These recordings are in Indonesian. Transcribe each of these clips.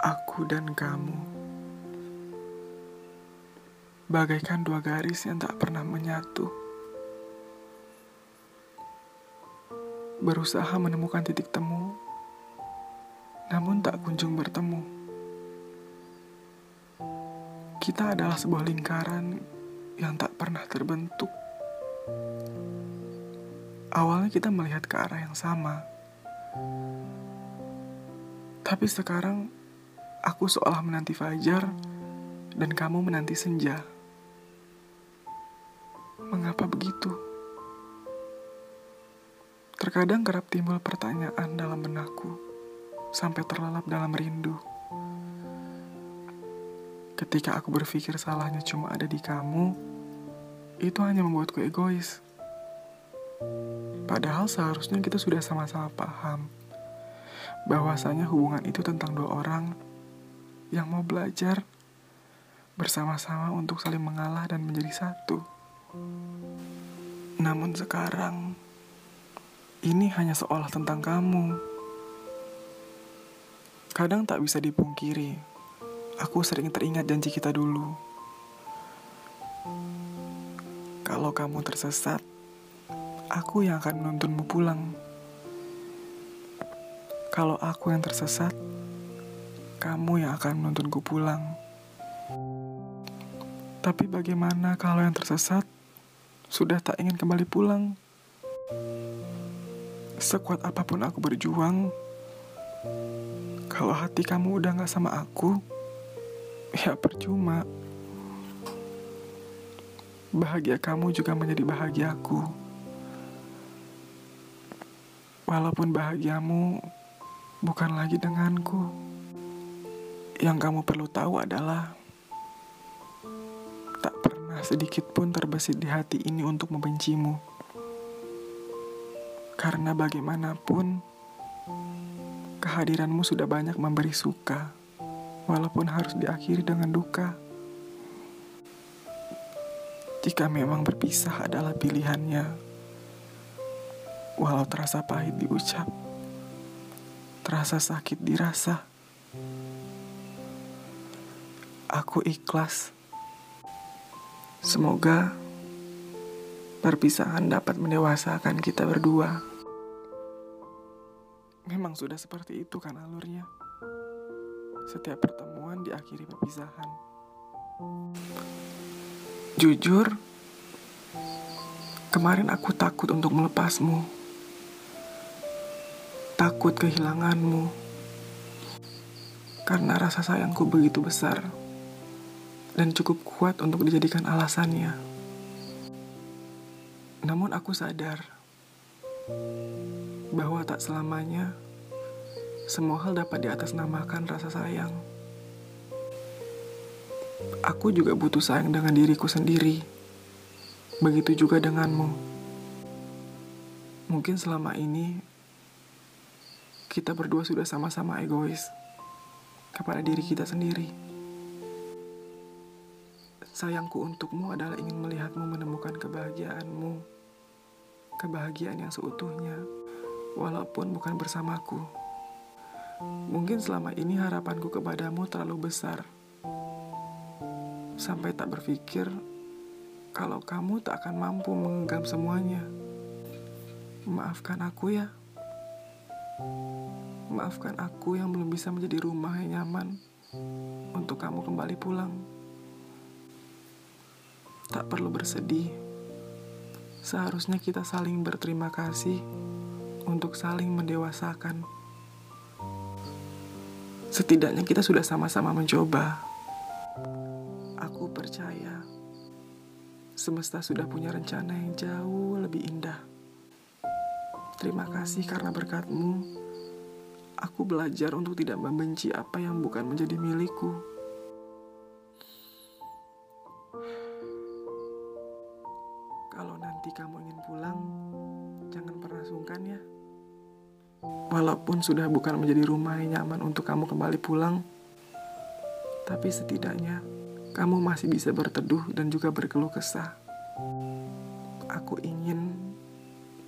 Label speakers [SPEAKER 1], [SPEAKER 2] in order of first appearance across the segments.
[SPEAKER 1] Aku dan kamu bagaikan dua garis yang tak pernah menyatu. Berusaha menemukan titik temu, namun tak kunjung bertemu. Kita adalah sebuah lingkaran yang tak pernah terbentuk. Awalnya kita melihat ke arah yang sama, tapi sekarang aku seolah menanti fajar dan kamu menanti senja. Mengapa begitu? Terkadang kerap timbul pertanyaan dalam benakku, sampai terlelap dalam rindu. Ketika aku berpikir salahnya cuma ada di kamu, itu hanya membuatku egois. Padahal seharusnya kita sudah sama-sama paham bahwasanya hubungan itu tentang dua orang yang mau belajar bersama-sama untuk saling mengalah dan menjadi satu. Namun sekarang, ini hanya seolah tentang kamu. Kadang tak bisa dipungkiri, aku sering teringat janji kita dulu. Kalau kamu tersesat, aku yang akan menuntunmu pulang. Kalau aku yang tersesat, kamu yang akan menuntunku pulang. Tapi bagaimana kalau yang tersesat sudah tak ingin kembali pulang. Sekuat apa pun aku berjuang, kalau hati kamu udah gak sama aku, ya percuma. Bahagia kamu juga menjadi bahagiaku. Walaupun bahagiamu bukan lagi denganku. Yang kamu perlu tahu adalah sedikit pun terbesit di hati ini untuk membencimu. Karena bagaimanapun, kehadiranmu sudah banyak memberi suka, walaupun harus diakhiri dengan duka. Jika memang berpisah adalah pilihannya, walau terasa pahit diucap, terasa sakit dirasa, aku ikhlas Semoga perpisahan dapat mendewasakan kita berdua. Memang sudah seperti itu kan alurnya. Setiap pertemuan diakhiri perpisahan. Jujur, kemarin aku takut untuk melepasmu. Takut kehilanganmu. Karena rasa sayangku begitu besar dan cukup kuat untuk dijadikan alasannya. Namun aku sadar bahwa tak selamanya semua hal dapat diatasnamakan rasa sayang. Aku juga butuh sayang dengan diriku sendiri. Begitu juga denganmu. Mungkin selama ini kita berdua sudah sama-sama egois kepada diri kita sendiri. Sayangku untukmu adalah ingin melihatmu menemukan kebahagiaanmu, kebahagiaan yang seutuhnya, walaupun bukan bersamaku. Mungkin selama ini harapanku kepadamu terlalu besar, sampai tak berpikir kalau kamu tak akan mampu menggenggam semuanya. Maafkan aku ya. Maafkan aku yang belum bisa menjadi rumah yang nyaman untuk kamu kembali pulang. Tak perlu bersedih. Seharusnya kita saling berterima kasih untuk saling mendewasakan. Setidaknya kita sudah sama-sama mencoba. Aku percaya semesta sudah punya rencana yang jauh lebih indah. Terima kasih karena berkatmu, aku belajar untuk tidak membenci apa yang bukan menjadi milikku. Nanti kamu ingin pulang, jangan pernah sungkan ya. Walaupun sudah bukan menjadi rumah yang nyaman untuk kamu kembali pulang, tapi setidaknya kamu masih bisa berteduh dan juga berkeluh kesah. Aku ingin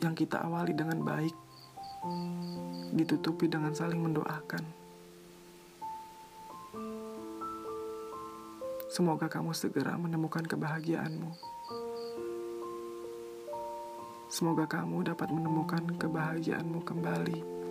[SPEAKER 1] yang kita awali dengan baik, ditutupi dengan saling mendoakan. Semoga kamu segera menemukan kebahagiaanmu. Semoga kamu dapat menemukan kebahagiaanmu kembali.